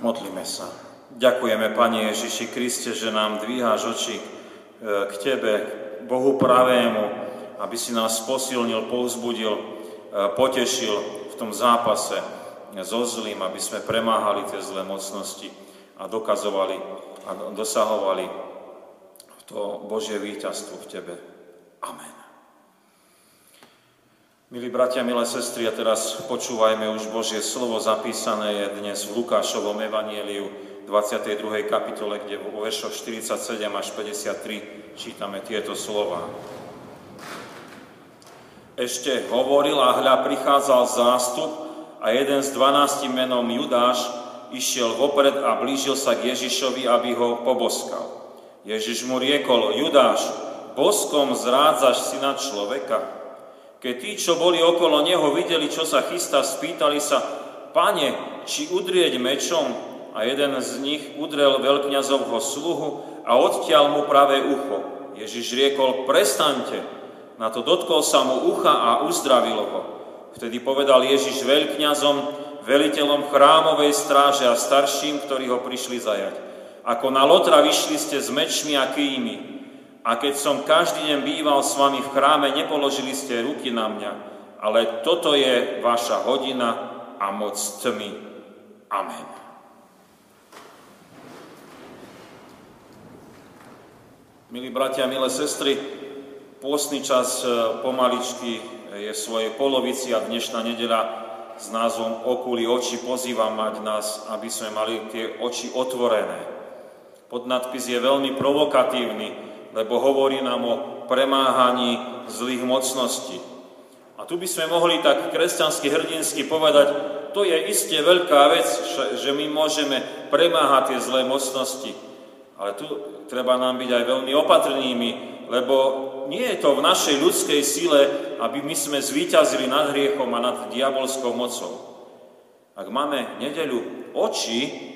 Modlíme sa. Ďakujeme, Pane Ježiši Kriste, že nám dvíhaš oči e, k Tebe, Bohu pravému, aby si nás posilnil, povzbudil, e, potešil v tom zápase so zlým, aby sme premáhali tie zlé mocnosti a dokazovali a dosahovali to Božie víťazstvo v Tebe. Amen. Milí bratia, milé sestry, a teraz počúvajme už Božie slovo zapísané je dnes v Lukášovom evanieliu 22. kapitole, kde vo veršoch 47 až 53 čítame tieto slova. Ešte hovoril a hľa prichádzal zástup a jeden z dvanácti menom Judáš išiel vopred a blížil sa k Ježišovi, aby ho poboskal. Ježiš mu riekol, Judáš, boskom zrádzaš syna človeka? Keď tí, čo boli okolo neho, videli, čo sa chystá, spýtali sa, pane, či udrieť mečom? A jeden z nich udrel veľkňazovho sluhu a odtiaľ mu pravé ucho. Ježiš riekol, prestaňte. Na to dotkol sa mu ucha a uzdravilo ho. Vtedy povedal Ježiš veľkňazom, veliteľom chrámovej stráže a starším, ktorí ho prišli zajať. Ako na lotra vyšli ste s mečmi a kýjmi, a keď som každý deň býval s vami v chráme, nepoložili ste ruky na mňa, ale toto je vaša hodina a moc tmy. Amen. Milí bratia, milé sestry, pôstny čas e, pomaličky je v svojej polovici a dnešná nedela s názvom Okuli oči pozýva mať nás, aby sme mali tie oči otvorené. Podnadpis je veľmi provokatívny, lebo hovorí nám o premáhaní zlých mocností. A tu by sme mohli tak kresťansky hrdinsky povedať, to je iste veľká vec, že my môžeme premáhať tie zlé mocnosti. Ale tu treba nám byť aj veľmi opatrnými, lebo nie je to v našej ľudskej sile, aby my sme zvíťazili nad hriechom a nad diabolskou mocou. Ak máme nedeľu oči,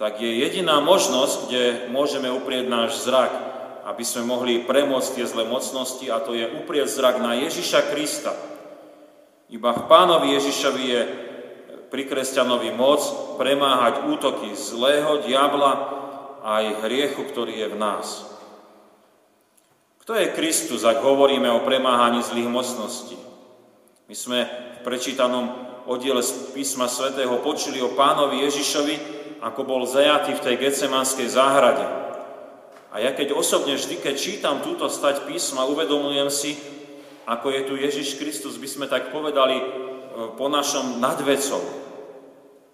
tak je jediná možnosť, kde môžeme uprieť náš zrak aby sme mohli premôcť tie zlé mocnosti a to je uprieť zrak na Ježiša Krista. Iba v pánovi Ježišovi je pri kresťanovi moc premáhať útoky zlého diabla a aj hriechu, ktorý je v nás. Kto je Kristus, ak hovoríme o premáhaní zlých mocností? My sme v prečítanom oddiele z písma svätého počuli o pánovi Ježišovi, ako bol zajatý v tej gecemanskej záhrade. A ja keď osobne vždy, keď čítam túto stať písma, uvedomujem si, ako je tu Ježiš Kristus, by sme tak povedali, e, po našom nadvecov.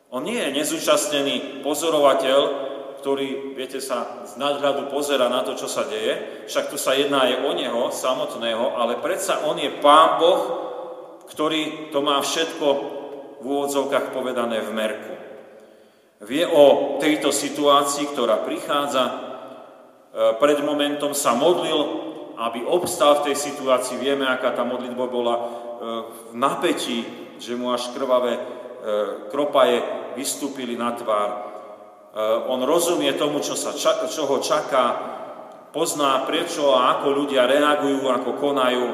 On nie je nezúčastnený pozorovateľ, ktorý, viete, sa z nadhľadu pozera na to, čo sa deje, však tu sa jedná aj o neho samotného, ale predsa on je Pán Boh, ktorý to má všetko v úvodzovkách povedané v merku. Vie o tejto situácii, ktorá prichádza, pred momentom sa modlil, aby obstal v tej situácii. Vieme, aká tá modlitba bola e, v napätí, že mu až krvavé e, kropaje vystúpili na tvár. On rozumie tomu, čo, sa, čo ho čaká, pozná prečo a ako ľudia reagujú, ako konajú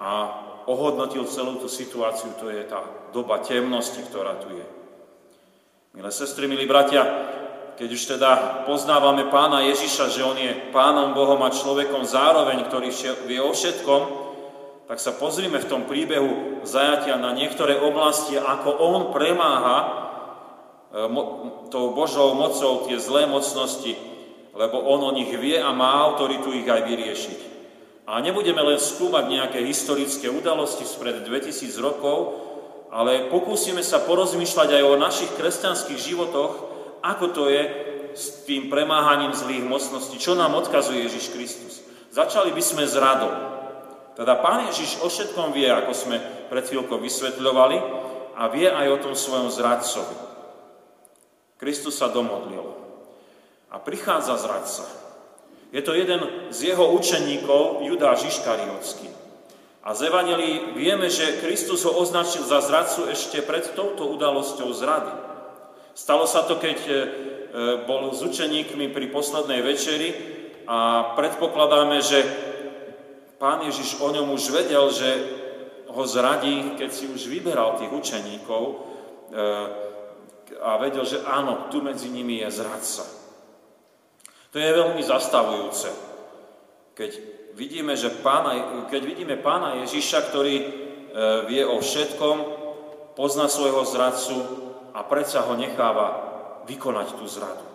a ohodnotil celú tú situáciu, to je tá doba temnosti, ktorá tu je. Milé sestry, milí bratia, keď už teda poznávame pána Ježiša, že on je pánom Bohom a človekom zároveň, ktorý vie o všetkom, tak sa pozrime v tom príbehu zajatia na niektoré oblasti, ako on premáha e, tou Božou mocou tie zlé mocnosti, lebo on o nich vie a má autoritu ich aj vyriešiť. A nebudeme len skúmať nejaké historické udalosti spred 2000 rokov, ale pokúsime sa porozmýšľať aj o našich kresťanských životoch, ako to je s tým premáhaním zlých mocností, čo nám odkazuje Ježiš Kristus. Začali by sme s radou. Teda Pán Ježiš o všetkom vie, ako sme pred chvíľkou vysvetľovali, a vie aj o tom svojom zradcovi. Kristus sa domodlil. A prichádza zradca. Je to jeden z jeho učeníkov, Judáš Iškariotský. A z Evangelii vieme, že Kristus ho označil za zradcu ešte pred touto udalosťou zrady. Stalo sa to, keď e, bol s učeníkmi pri poslednej večeri a predpokladáme, že pán Ježiš o ňom už vedel, že ho zradí, keď si už vyberal tých učeníkov, e, a vedel, že áno, tu medzi nimi je zradca. To je veľmi zastavujúce, keď vidíme, že pána, keď vidíme pána Ježiša, ktorý e, vie o všetkom, pozná svojho zradcu a predsa ho necháva vykonať tú zradu.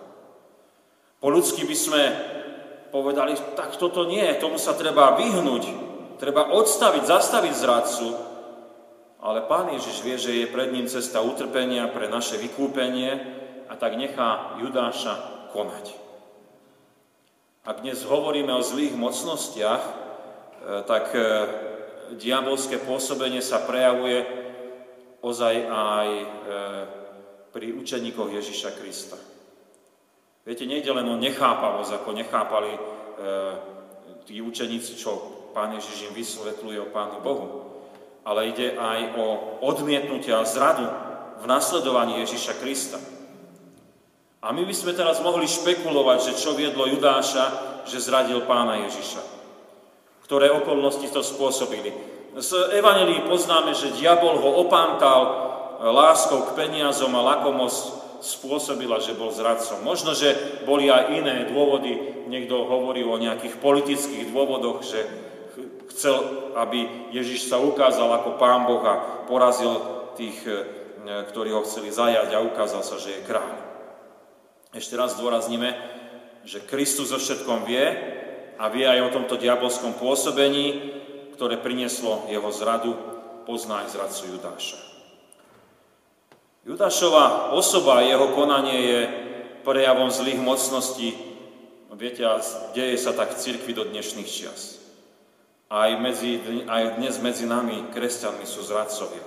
Po ľudsky by sme povedali, tak toto nie, tomu sa treba vyhnúť, treba odstaviť, zastaviť zradcu, ale Pán Ježiš vie, že je pred ním cesta utrpenia pre naše vykúpenie a tak nechá Judáša konať. Ak dnes hovoríme o zlých mocnostiach, e, tak e, diabolské pôsobenie sa prejavuje ozaj aj e, pri učeníkoch Ježiša Krista. Viete, nejde len o nechápavosť, ako nechápali e, tí učeníci, čo Pán Ježiš im vysvetľuje o Pánu Bohu, ale ide aj o odmietnutie a zradu v nasledovaní Ježiša Krista. A my by sme teraz mohli špekulovať, že čo viedlo Judáša, že zradil pána Ježiša. Ktoré okolnosti to spôsobili. Z Evangelii poznáme, že diabol ho opántal láskou k peniazom a lakomosť spôsobila, že bol zradcom. Možno, že boli aj iné dôvody. Niekto hovorí o nejakých politických dôvodoch, že chcel, aby Ježiš sa ukázal ako pán Boh a porazil tých, e, ktorí ho chceli zajať a ukázal sa, že je kráľ. Ešte raz zdôrazníme, že Kristus o všetkom vie a vie aj o tomto diabolskom pôsobení, ktoré prinieslo jeho zradu, pozná aj zradcu Judáša. Judášova osoba a jeho konanie je prejavom zlých mocností. Viete, a deje sa tak v cirkvi do dnešných čias. Aj, medzi, aj dnes medzi nami, kresťanmi, sú zradcovia.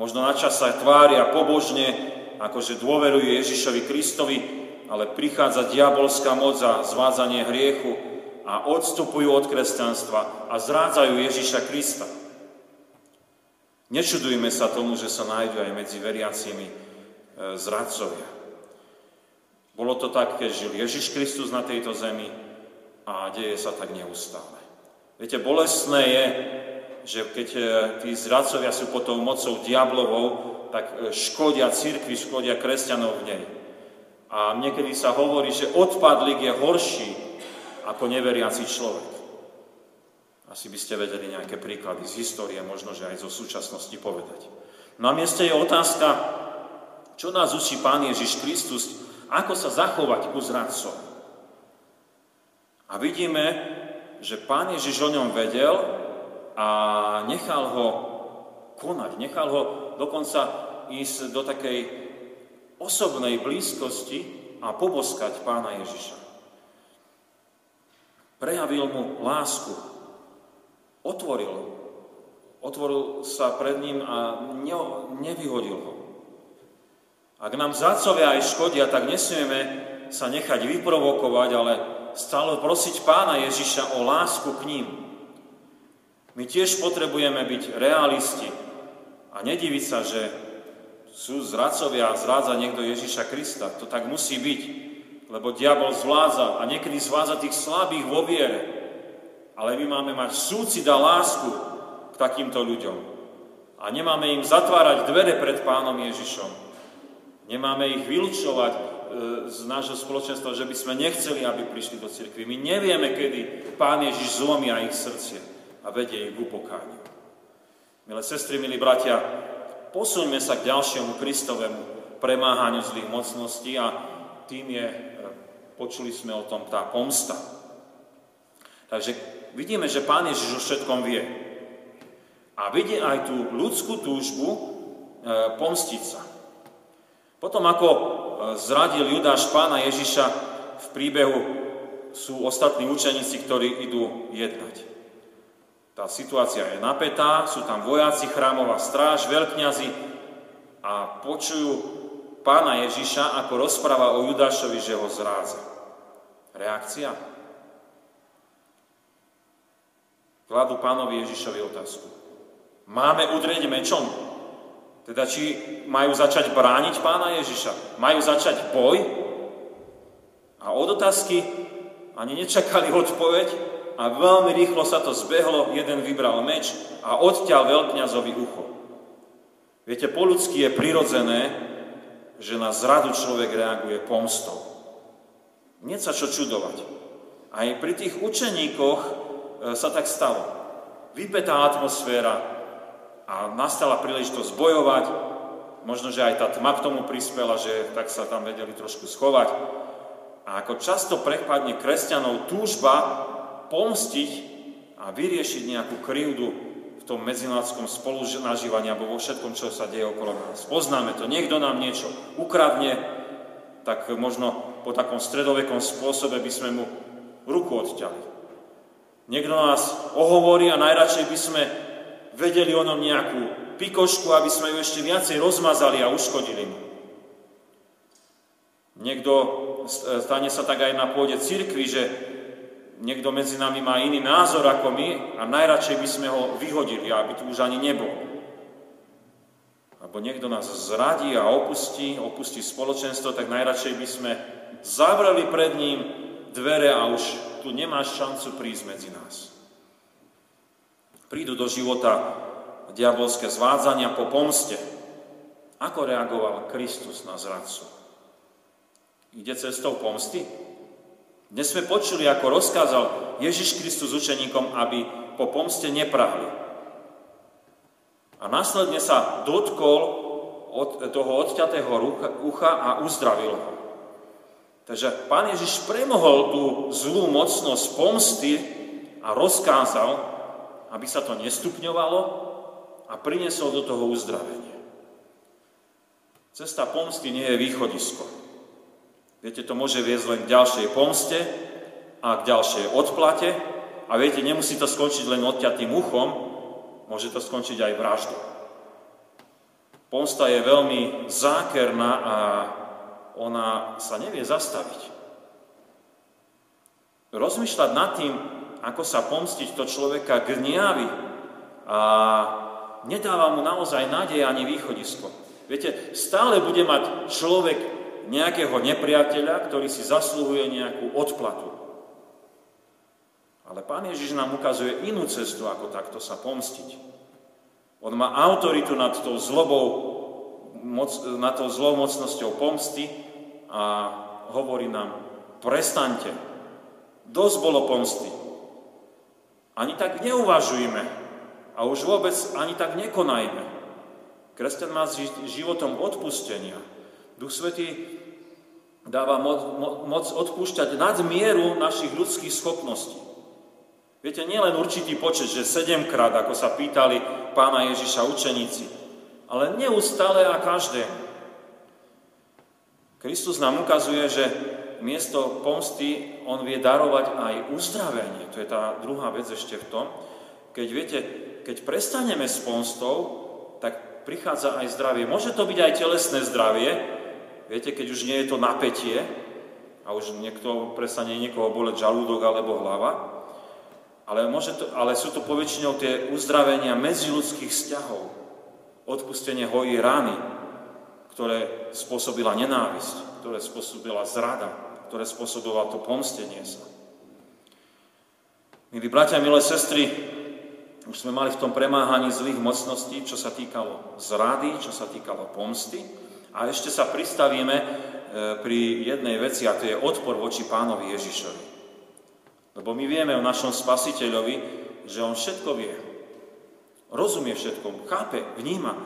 Možno načas sa tvária pobožne, akože dôverujú Ježišovi Kristovi, ale prichádza diabolská moc za zvádzanie hriechu a odstupujú od kresťanstva a zrádzajú Ježiša Krista. Nečudujme sa tomu, že sa nájdú aj medzi veriacimi e, zradcovia. Bolo to tak, keď žil Ježiš Kristus na tejto zemi a deje sa tak neustále. Viete, bolestné je, že keď e, tí zradcovia sú pod tou mocou diablovou, tak e, škodia církvi, škodia kresťanov v nej. A niekedy sa hovorí, že odpadlik je horší ako neveriaci človek. Asi by ste vedeli nejaké príklady z histórie, možno, že aj zo súčasnosti povedať. Na mieste je otázka, čo nás učí Pán Ježiš Kristus, ako sa zachovať ku zradcom. A vidíme, že Pán Ježiš o ňom vedel a nechal ho konať, nechal ho dokonca ísť do takej osobnej blízkosti a poboskať Pána Ježiša. Prejavil mu lásku, otvoril. Otvoril sa pred ním a ne, nevyhodil ho. Ak nám zácovia aj škodia, tak nesmieme sa nechať vyprovokovať, ale stále prosiť pána Ježiša o lásku k ním. My tiež potrebujeme byť realisti a nediviť sa, že sú zradcovia a zrádza niekto Ježiša Krista. To tak musí byť, lebo diabol zvládza a niekedy zvádza tých slabých vo viere. Ale my máme mať súcit a lásku k takýmto ľuďom. A nemáme im zatvárať dvere pred pánom Ježišom. Nemáme ich vylúčovať e, z nášho spoločenstva, že by sme nechceli, aby prišli do cirkvi. My nevieme, kedy pán Ježiš zlomia ich srdce a vedie ich k upokániu. Milé sestry, milí bratia, posuňme sa k ďalšiemu Kristovému premáhaniu zlých mocností a tým je, e, počuli sme o tom, tá pomsta. Takže vidíme, že Pán Ježiš o všetkom vie. A vidie aj tú ľudskú túžbu e, pomstiť sa. Potom ako e, zradil Judáš Pána Ježiša v príbehu sú ostatní učeníci, ktorí idú jednať. Tá situácia je napätá, sú tam vojaci, chrámová stráž, veľkňazi a počujú pána Ježiša, ako rozpráva o Judášovi, že ho zrádza. Reakcia? Kladú pánovi Ježišovi otázku. Máme udrieť mečom? Teda či majú začať brániť pána Ježiša? Majú začať boj? A od otázky ani nečakali odpoveď a veľmi rýchlo sa to zbehlo, jeden vybral meč a odťal veľkňazovi ucho. Viete, po ľudsky je prirodzené, že na zradu človek reaguje pomstou. Nie sa čo čudovať. Aj pri tých učeníkoch sa tak stalo. Vypetá atmosféra a nastala príležitosť bojovať. Možno, že aj tá tma k tomu prispela, že tak sa tam vedeli trošku schovať. A ako často prepadne kresťanov túžba pomstiť a vyriešiť nejakú krivdu v tom medzinárodskom spolunažívaní alebo vo všetkom, čo sa deje okolo nás. Poznáme to. Niekto nám niečo ukradne, tak možno po takom stredovekom spôsobe by sme mu ruku odťali. Niekto nás ohovorí a najradšej by sme vedeli o ňom nejakú pikošku, aby sme ju ešte viacej rozmazali a uškodili mu. Niekto, stane sa tak aj na pôde cirkvi, že niekto medzi nami má iný názor ako my a najradšej by sme ho vyhodili, aby tu už ani nebol. Alebo niekto nás zradí a opustí, opustí spoločenstvo, tak najradšej by sme zavreli pred ním dvere a už tu nemáš šancu prísť medzi nás. Prídu do života diabolské zvádzania po pomste. Ako reagoval Kristus na zradcu? Ide cestou pomsty? Dnes sme počuli, ako rozkázal Ježiš Kristus učeníkom, aby po pomste neprahli. A následne sa dotkol od toho odťatého ucha a uzdravil ho. Takže pán Ježiš premohol tú zlú mocnosť pomsty a rozkázal, aby sa to nestupňovalo a priniesol do toho uzdravenie. Cesta pomsty nie je východisko. Viete, to môže viesť len k ďalšej pomste a k ďalšej odplate. A viete, nemusí to skončiť len odťatým uchom, môže to skončiť aj vraždou. Pomsta je veľmi zákerná a ona sa nevie zastaviť. Rozmýšľať nad tým, ako sa pomstiť to človeka gniavi a nedáva mu naozaj nádej ani východisko. Viete, stále bude mať človek nejakého nepriateľa, ktorý si zasluhuje nejakú odplatu. Ale Pán Ježiš nám ukazuje inú cestu, ako takto sa pomstiť. On má autoritu nad tou zlobou, moc, nad tou zlomocnosťou pomsty a hovorí nám, prestaňte, dosť bolo pomsty. Ani tak neuvažujme a už vôbec ani tak nekonajme. Kresťan má životom odpustenia. Duch Svetý dáva moc, moc odpúšťať nad mieru našich ľudských schopností. Viete, nielen určitý počet, že sedemkrát, ako sa pýtali pána Ježiša učeníci, ale neustále a každé. Kristus nám ukazuje, že miesto pomsty on vie darovať aj uzdravenie. To je tá druhá vec ešte v tom. Keď viete, keď prestaneme s pomstou, tak prichádza aj zdravie. Môže to byť aj telesné zdravie, Viete, keď už nie je to napätie a už niekto prestane niekoho boleť žalúdok alebo hlava, ale, môže to, ale sú to poväčšinou tie uzdravenia medziludských vzťahov, odpustenie hojí rany, ktoré spôsobila nenávisť, ktoré spôsobila zrada, ktoré spôsobila to pomstenie sa. Milí bratia, milé sestry, už sme mali v tom premáhaní zlých mocností, čo sa týkalo zrady, čo sa týkalo pomsty, a ešte sa pristavíme e, pri jednej veci, a to je odpor voči pánovi Ježišovi. Lebo my vieme o našom spasiteľovi, že on všetko vie. Rozumie všetko, chápe, vníma, e,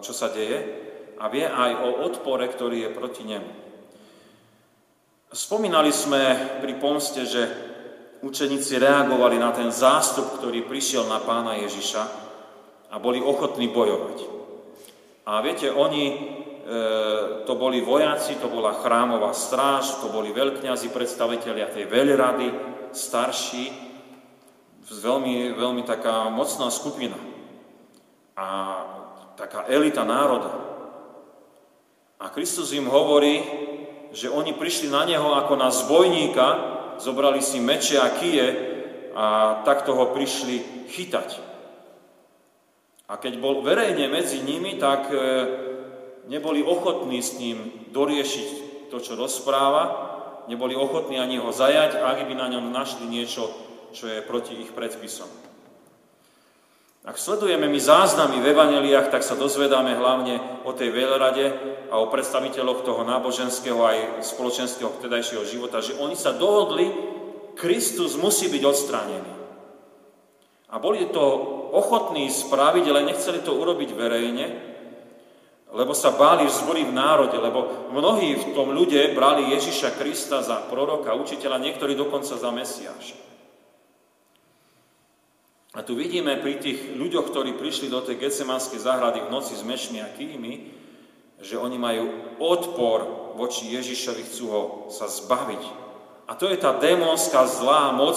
čo sa deje a vie aj o odpore, ktorý je proti nemu. Spomínali sme pri pomste, že učeníci reagovali na ten zástup, ktorý prišiel na pána Ježiša a boli ochotní bojovať. A viete, oni, e, to boli vojaci, to bola chrámová stráž, to boli veľkňazi, predstavitelia tej veľrady, starší, veľmi, veľmi taká mocná skupina a taká elita národa. A Kristus im hovorí, že oni prišli na neho ako na zbojníka, zobrali si meče a kije a takto ho prišli chytať. A keď bol verejne medzi nimi, tak e, neboli ochotní s ním doriešiť to, čo rozpráva, neboli ochotní ani ho zajať, ak by na ňom našli niečo, čo je proti ich predpisom. Ak sledujeme my záznamy v evaneliách, tak sa dozvedáme hlavne o tej veľrade, a o predstaviteľoch toho náboženského aj spoločenského vtedajšieho života, že oni sa dohodli, Kristus musí byť odstránený. A boli to ochotní spraviť, ale nechceli to urobiť verejne, lebo sa báli vzbory v národe, lebo mnohí v tom ľude brali Ježiša Krista za proroka, učiteľa, niektorí dokonca za Mesiáša. A tu vidíme pri tých ľuďoch, ktorí prišli do tej Getsemanskej záhrady v noci s mešmi a kými, že oni majú odpor voči Ježišovi, chcú ho sa zbaviť. A to je tá démonská zlá moc,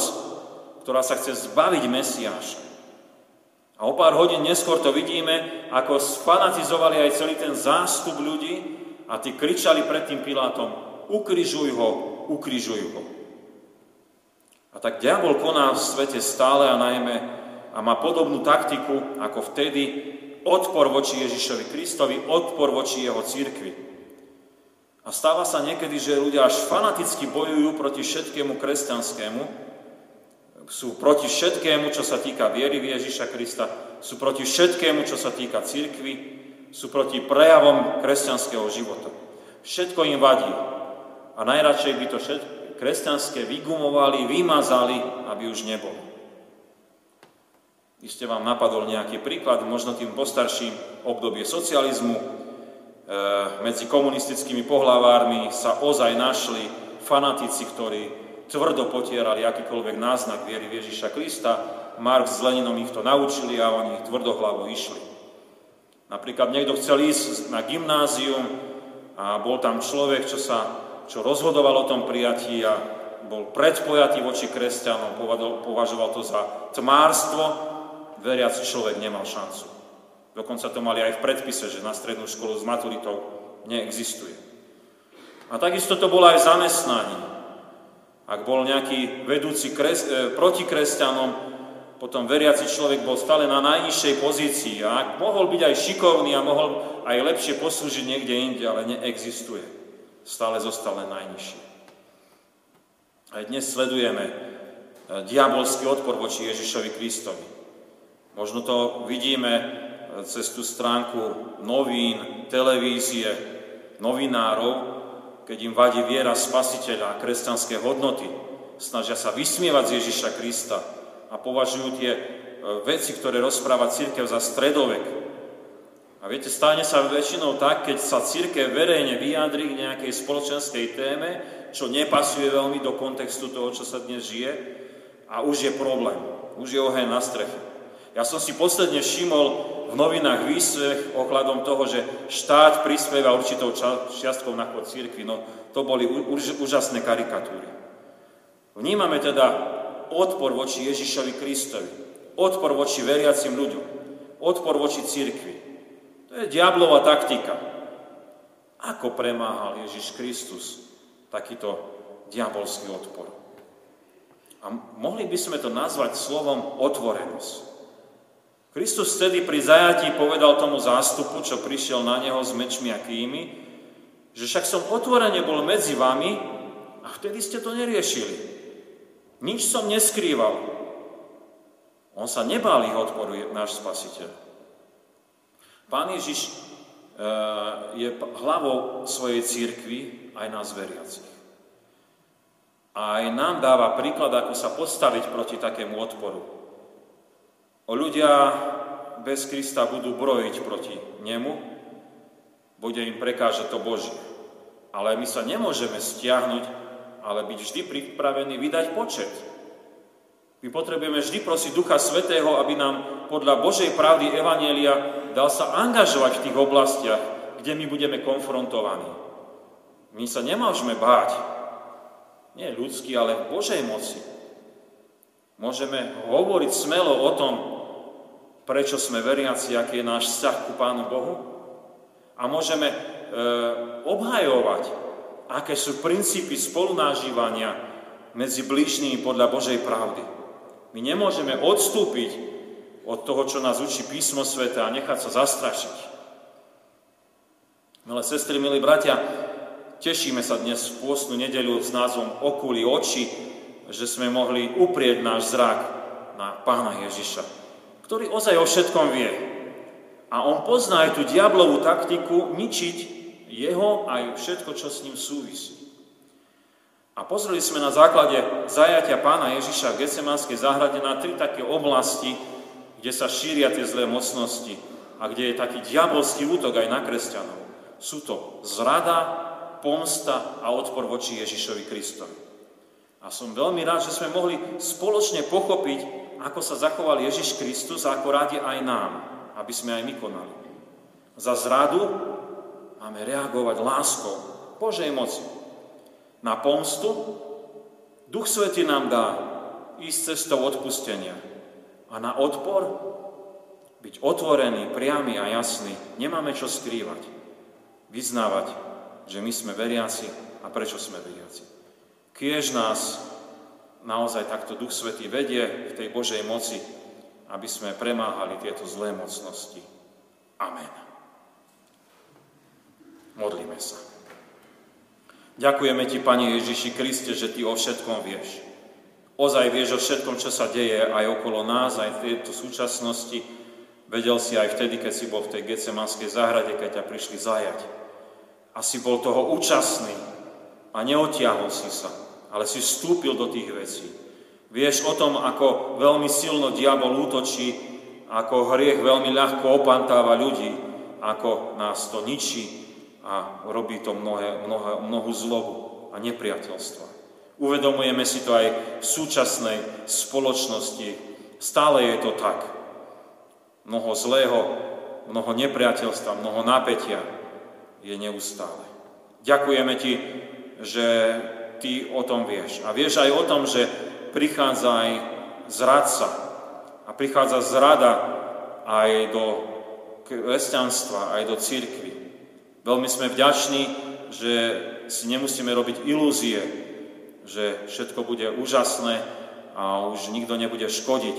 ktorá sa chce zbaviť Mesiáša. A o pár hodín neskôr to vidíme, ako sfanatizovali aj celý ten zástup ľudí a tí kričali pred tým Pilátom, ukrižuj ho, ukrižuj ho. A tak diabol koná v svete stále a najmä a má podobnú taktiku ako vtedy, odpor voči Ježišovi Kristovi, odpor voči jeho církvi. A stáva sa niekedy, že ľudia až fanaticky bojujú proti všetkému kresťanskému, sú proti všetkému, čo sa týka viery v Ježiša Krista, sú proti všetkému, čo sa týka církvy, sú proti prejavom kresťanského života. Všetko im vadí. A najradšej by to všetko kresťanské vygumovali, vymazali, aby už nebolo. Iste vám napadol nejaký príklad, možno tým postarším obdobie socializmu. E, medzi komunistickými pohlavármi sa ozaj našli fanatici, ktorí tvrdo potierali akýkoľvek náznak viery Ježiša Krista. Marx s Leninom ich to naučili a oni tvrdohlavo išli. Napríklad niekto chcel ísť na gymnázium a bol tam človek, čo, sa, čo rozhodoval o tom prijatí a bol predpojatý voči kresťanom, považoval to za tmárstvo veriaci človek nemal šancu. Dokonca to mali aj v predpise, že na strednú školu s maturitou neexistuje. A takisto to bolo aj zamestnaní. Ak bol nejaký vedúci kres, e, proti kresťanom, potom veriaci človek bol stále na najnižšej pozícii a ak mohol byť aj šikovný a mohol aj lepšie poslúžiť niekde inde, ale neexistuje. Stále zostal len najnižší. Aj dnes sledujeme e, diabolský odpor voči Ježišovi Kristovi. Možno to vidíme e, cez tú stránku novín, televízie, novinárov, keď im vadí viera spasiteľa a kresťanské hodnoty. Snažia sa vysmievať z Ježiša Krista a považujú tie e, veci, ktoré rozpráva církev za stredovek. A viete, stane sa väčšinou tak, keď sa církev verejne vyjadri k nejakej spoločenskej téme, čo nepasuje veľmi do kontextu toho, čo sa dnes žije, a už je problém, už je oheň na streche. Ja som si posledne všimol v novinách výsvech ohľadom toho, že štát prispieva určitou čiastkou na chod církvy. No to boli úžasné karikatúry. Vnímame teda odpor voči Ježišovi Kristovi, odpor voči veriacim ľuďom, odpor voči církvi. To je diablová taktika. Ako premáhal Ježiš Kristus takýto diabolský odpor? A mohli by sme to nazvať slovom otvorenosť. Kristus vtedy pri zajatí povedal tomu zástupu, čo prišiel na neho s mečmi a kými, že však som otvorene bol medzi vami a vtedy ste to neriešili. Nič som neskrýval. On sa nebál ich odporu, náš spasiteľ. Pán Ježiš e, je hlavou svojej církvy aj nás veriacich. A aj nám dáva príklad, ako sa postaviť proti takému odporu. Ľudia bez Krista budú brojiť proti nemu, bude im prekážať to Božie. Ale my sa nemôžeme stiahnuť, ale byť vždy pripravení vydať počet. My potrebujeme vždy prosiť Ducha Svetého, aby nám podľa Božej pravdy Evanielia dal sa angažovať v tých oblastiach, kde my budeme konfrontovaní. My sa nemôžeme báť. Nie ľudský, ale v Božej moci. Môžeme hovoriť smelo o tom, prečo sme veriaci, aký je náš vzťah ku Pánu Bohu. A môžeme e, obhajovať, aké sú princípy spolunážívania medzi blížnymi podľa Božej pravdy. My nemôžeme odstúpiť od toho, čo nás učí písmo sveta a nechať sa zastrašiť. Milé sestry, milí bratia, tešíme sa dnes v pôstnu nedeľu s názvom Okuli oči, že sme mohli uprieť náš zrak na Pána Ježiša ktorý ozaj o všetkom vie. A on pozná aj tú diablovú taktiku ničiť jeho aj všetko, čo s ním súvisí. A pozreli sme na základe zajatia pána Ježiša v Getsemanskej záhrade na tri také oblasti, kde sa šíria tie zlé mocnosti a kde je taký diabolský útok aj na kresťanov. Sú to zrada, pomsta a odpor voči Ježišovi Kristovi. A som veľmi rád, že sme mohli spoločne pochopiť, ako sa zachoval Ježiš Kristus a ako rádi aj nám, aby sme aj my konali. Za zradu máme reagovať láskou Božej moci. Na pomstu Duch Svety nám dá ísť cestou odpustenia. A na odpor byť otvorený, priamy a jasný. Nemáme čo skrývať. Vyznávať že my sme veriaci a prečo sme veriaci. Kiež nás naozaj takto Duch Svetý vedie v tej Božej moci, aby sme premáhali tieto zlé mocnosti. Amen. Modlíme sa. Ďakujeme Ti, Pane Ježiši Kriste, že Ty o všetkom vieš. Ozaj vieš o všetkom, čo sa deje aj okolo nás, aj v tejto súčasnosti. Vedel si aj vtedy, keď si bol v tej Gecemanskej záhrade, keď ťa prišli zajať a si bol toho účastný a neotiahol si sa, ale si vstúpil do tých vecí. Vieš o tom, ako veľmi silno diabol útočí, ako hriech veľmi ľahko opantáva ľudí, ako nás to ničí a robí to mnohé, mnohé, mnohú zlobu a nepriateľstva. Uvedomujeme si to aj v súčasnej spoločnosti. Stále je to tak. Mnoho zlého, mnoho nepriateľstva, mnoho napätia, je neustále. Ďakujeme Ti, že Ty o tom vieš. A vieš aj o tom, že prichádza aj zradca. A prichádza zrada aj do kresťanstva, aj do církvy. Veľmi sme vďační, že si nemusíme robiť ilúzie, že všetko bude úžasné a už nikto nebude škodiť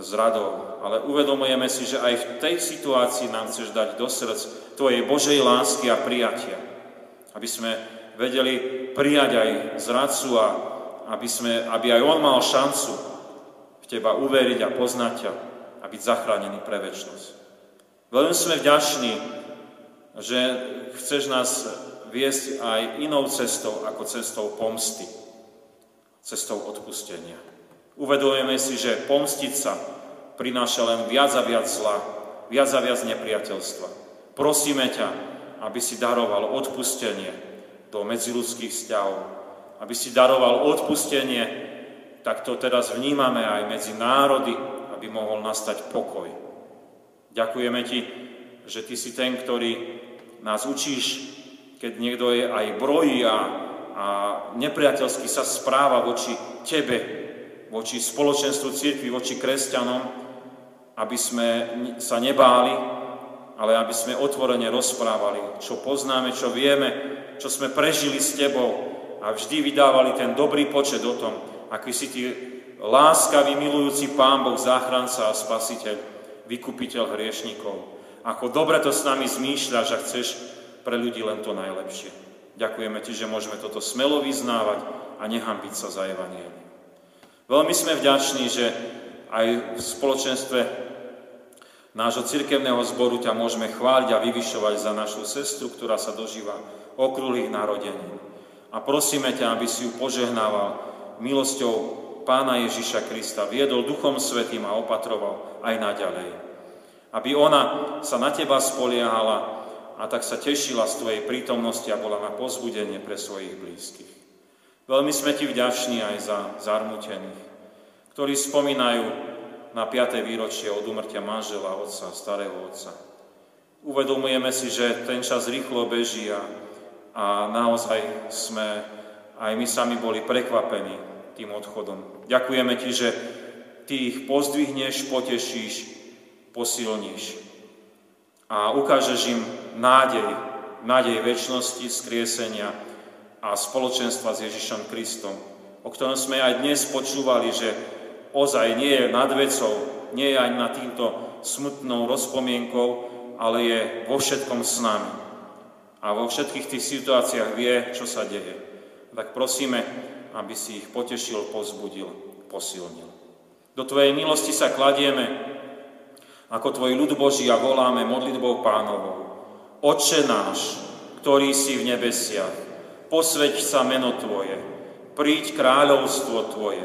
s radou. Ale uvedomujeme si, že aj v tej situácii nám chceš dať do srdc Tvojej Božej lásky a prijatia. Aby sme vedeli prijať aj zradcu a aby, sme, aby aj on mal šancu v Teba uveriť a poznať ťa a byť zachránený pre väčnosť. Veľmi sme vďační, že chceš nás viesť aj inou cestou ako cestou pomsty, cestou odpustenia. Uvedujeme si, že pomstiť sa prináša len viac a viac zla, viac a viac nepriateľstva. Prosíme ťa, aby si daroval odpustenie do medziludských vzťahov, aby si daroval odpustenie, tak to teraz vnímame aj medzi národy, aby mohol nastať pokoj. Ďakujeme ti, že ty si ten, ktorý nás učíš, keď niekto je aj brojí a, a nepriateľsky sa správa voči tebe, voči spoločenstvu církvy, voči kresťanom, aby sme sa nebáli, ale aby sme otvorene rozprávali, čo poznáme, čo vieme, čo sme prežili s Tebou a vždy vydávali ten dobrý počet o tom, aký si Ty láskavý, milujúci Pán Boh, záchranca a spasiteľ, vykupiteľ hriešnikov. Ako dobre to s nami zmýšľaš a chceš pre ľudí len to najlepšie. Ďakujeme Ti, že môžeme toto smelo vyznávať a nehambiť sa za Evangelium. Veľmi sme vďační, že aj v spoločenstve nášho cirkevného zboru ťa môžeme chváliť a vyvyšovať za našu sestru, ktorá sa dožíva okrúhlych narodení. A prosíme ťa, aby si ju požehnával milosťou Pána Ježiša Krista, viedol Duchom Svetým a opatroval aj naďalej. Aby ona sa na teba spoliehala a tak sa tešila z tvojej prítomnosti a bola na pozbudenie pre svojich blízkych. Veľmi sme ti vďační aj za zarmutených, ktorí spomínajú na 5. výročie od umrtia manžela, otca, starého otca. Uvedomujeme si, že ten čas rýchlo beží a, a naozaj sme aj my sami boli prekvapení tým odchodom. Ďakujeme Ti, že Ty ich pozdvihneš, potešíš, posilníš a ukážeš im nádej, nádej väčšnosti, skriesenia a spoločenstva s Ježišom Kristom, o ktorom sme aj dnes počúvali, že ozaj nie je nad vecou, nie je aj nad týmto smutnou rozpomienkou, ale je vo všetkom s nami. A vo všetkých tých situáciách vie, čo sa deje. Tak prosíme, aby si ich potešil, pozbudil, posilnil. Do Tvojej milosti sa kladieme, ako Tvoj ľud Boží a voláme modlitbou pánovou. Oče náš, ktorý si v nebesiach. Posveď sa meno Tvoje, príď kráľovstvo Tvoje,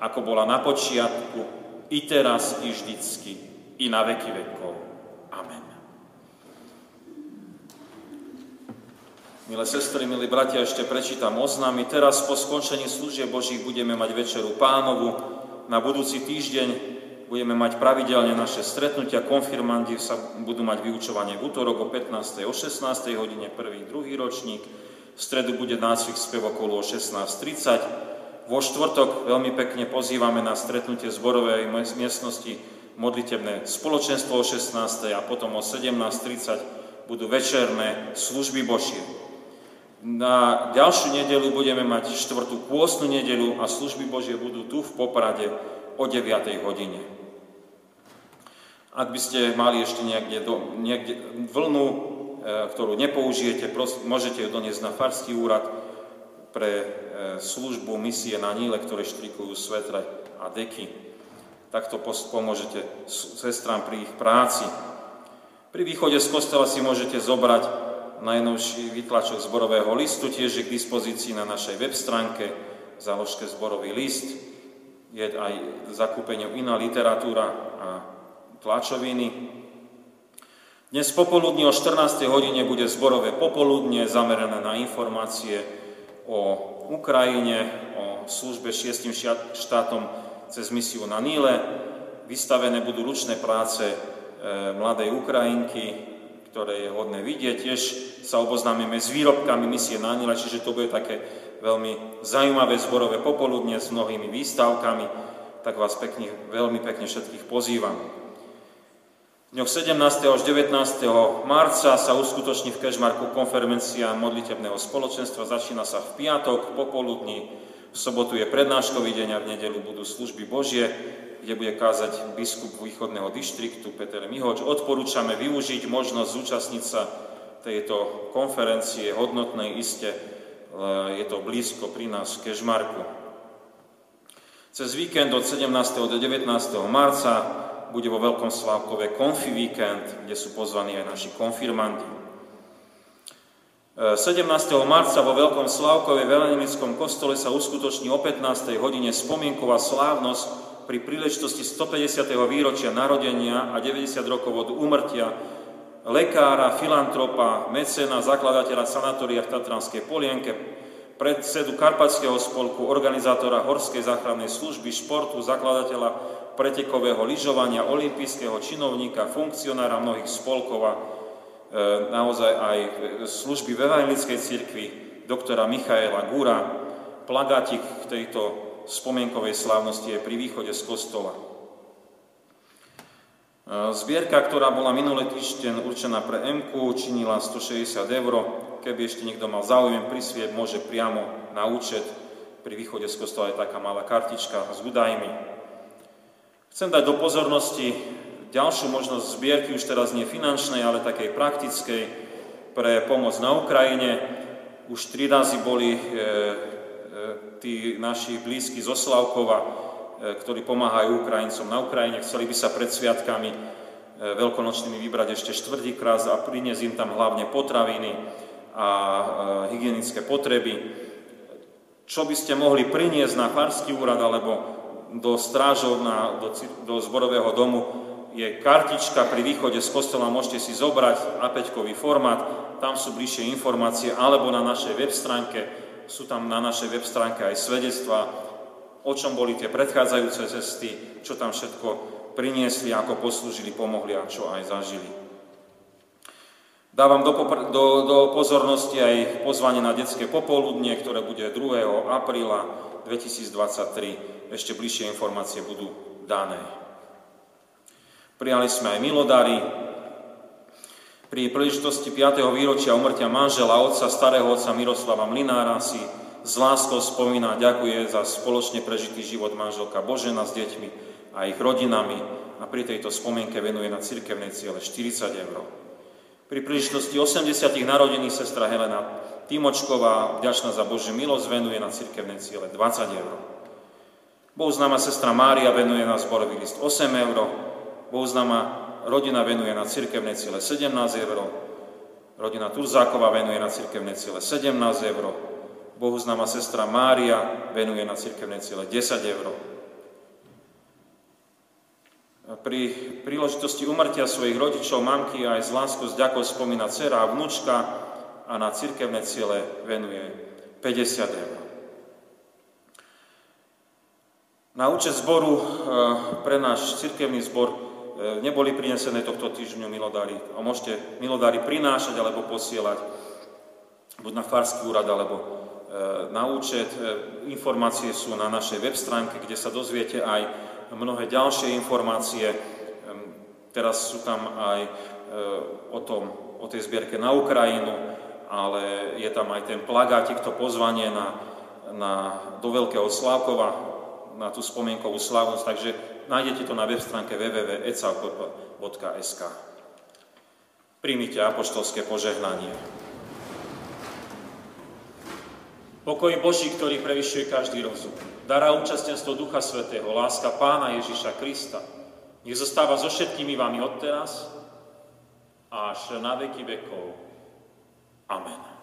ako bola na počiatku, i teraz, i vždycky, i na veky vekov. Amen. Milé sestry, milí bratia, ešte prečítam oznámy. Teraz po skončení služie Božích budeme mať večeru pánovu. Na budúci týždeň budeme mať pravidelne naše stretnutia, konfirmandi sa budú mať vyučovanie v útorok o 15. o 16. hodine, prvý, druhý ročník, v stredu bude nácvik spev okolo o 16.30, vo štvrtok veľmi pekne pozývame na stretnutie zborovej miestnosti modlitebné spoločenstvo o 16. a potom o 17.30 budú večerné služby Božie. Na ďalšiu nedelu budeme mať štvrtú pôstnu nedelu a služby Božie budú tu v Poprade o 9. hodine. Ak by ste mali ešte niekde, do, niekde vlnu, e, ktorú nepoužijete, pros, môžete ju doniesť na Farský úrad pre e, službu misie na Níle, ktoré štrikujú svetre a deky. Takto pomôžete sestrám pri ich práci. Pri východe z kostela si môžete zobrať najnovší vytlačok zborového listu, tiež je k dispozícii na našej web stránke v záložke zborový list. Je aj zakúpeniu iná literatúra a tlačoviny. Dnes popoludní o 14. hodine bude zborové popoludne zamerané na informácie o Ukrajine, o službe šiestim štátom cez misiu na Níle. Vystavené budú ručné práce e, mladej Ukrajinky, ktoré je hodné vidieť. Tiež sa oboznámime s výrobkami misie na Níle, čiže to bude také veľmi zaujímavé zborové popoludne s mnohými výstavkami, tak vás pekne, veľmi pekne všetkých pozývam dňoch 17. až 19. marca sa uskutoční v Kežmarku konferencia modlitebného spoločenstva. Začína sa v piatok, popoludní, v sobotu je prednáškový deň a v nedelu budú služby Božie, kde bude kázať biskup východného dištriktu Peter Mihoč. Odporúčame využiť možnosť zúčastniť sa tejto konferencie hodnotnej iste, je to blízko pri nás v Kežmarku. Cez víkend od 17. do 19. marca bude vo Veľkom Slávkove konfi víkend, kde sú pozvaní aj naši konfirmanti. 17. E, marca vo Veľkom Slávkove v Elenemickom kostole sa uskutoční o 15. hodine spomienková slávnosť pri príležitosti 150. výročia narodenia a 90 rokov od úmrtia lekára, filantropa, mecena, zakladateľa sanatória v Tatranskej Polienke, predsedu Karpatského spolku, organizátora Horskej záchrannej služby, športu, zakladateľa pretekového lyžovania, olimpijského činovníka, funkcionára mnohých spolkov a e, naozaj aj služby v Evangelickej cirkvi doktora Michaela Gura. Plagátik tejto spomienkovej slávnosti je pri východe z kostola. E, zbierka, ktorá bola minulý týždeň určená pre MQ, činila 160 eur. Keby ešte niekto mal záujem prisvieť, môže priamo na účet. Pri východe z kostola je taká malá kartička s údajmi. Chcem dať do pozornosti ďalšiu možnosť zbierky, už teraz nie finančnej, ale takej praktickej, pre pomoc na Ukrajine. Už tri razy boli e, e, tí naši blízki zo Slavkova, e, ktorí pomáhajú Ukrajincom na Ukrajine. Chceli by sa pred sviatkami e, veľkonočnými vybrať ešte štvrtýkrát a priniesť im tam hlavne potraviny a e, hygienické potreby. Čo by ste mohli priniesť na Farský úrad alebo do strážov, na, do, do zborového domu je kartička pri východe z kostola, môžete si zobrať a formát, tam sú bližšie informácie, alebo na našej web stránke, sú tam na našej web stránke aj svedectva, o čom boli tie predchádzajúce cesty, čo tam všetko priniesli, ako poslúžili, pomohli a čo aj zažili. Dávam do, do, do pozornosti aj pozvanie na detské popoludnie, ktoré bude 2. apríla 2023 ešte bližšie informácie budú dané. Prijali sme aj milodary. Pri príležitosti 5. výročia umrtia manžela, otca, starého otca Miroslava Mlinára si s láskou spomína a ďakuje za spoločne prežitý život manželka Božena s deťmi a ich rodinami a pri tejto spomienke venuje na cirkevnej ciele 40 eur. Pri príležitosti 80. narodení sestra Helena Timočková, vďačná za Božiu milosť, venuje na cirkevnej ciele 20 eur. Bohu známa sestra Mária venuje na zborový list 8 eur. Bohu známa rodina venuje na cirkevné ciele 17 eur. Rodina Turzáková venuje na cirkevné ciele 17 eur. Bohu známa sestra Mária venuje na cirkevné ciele 10 eur pri príležitosti umrtia svojich rodičov, mamky aj z lásku s ďakou spomína dcera a vnúčka a na cirkevné ciele venuje 50 eur. Na účet zboru e, pre náš cirkevný zbor e, neboli prinesené tohto týždňu milodári. A môžete milodári prinášať alebo posielať buď na farský úrad alebo e, na účet. Informácie sú na našej web stránke, kde sa dozviete aj mnohé ďalšie informácie. Teraz sú tam aj e, o, tom, o tej zbierke na Ukrajinu, ale je tam aj ten plagátik, to pozvanie na, na, do Veľkého Slávkova, na tú spomienkovú slávnosť, takže nájdete to na web stránke www.ecalkop.sk. Príjmite apoštolské požehnanie. Pokoj Boží, ktorý prevyšuje každý rozum. Dará účastenstvo Ducha Svetého, láska Pána Ježiša Krista. Nech zostáva so všetkými vami odteraz až na veky vekov. Amen.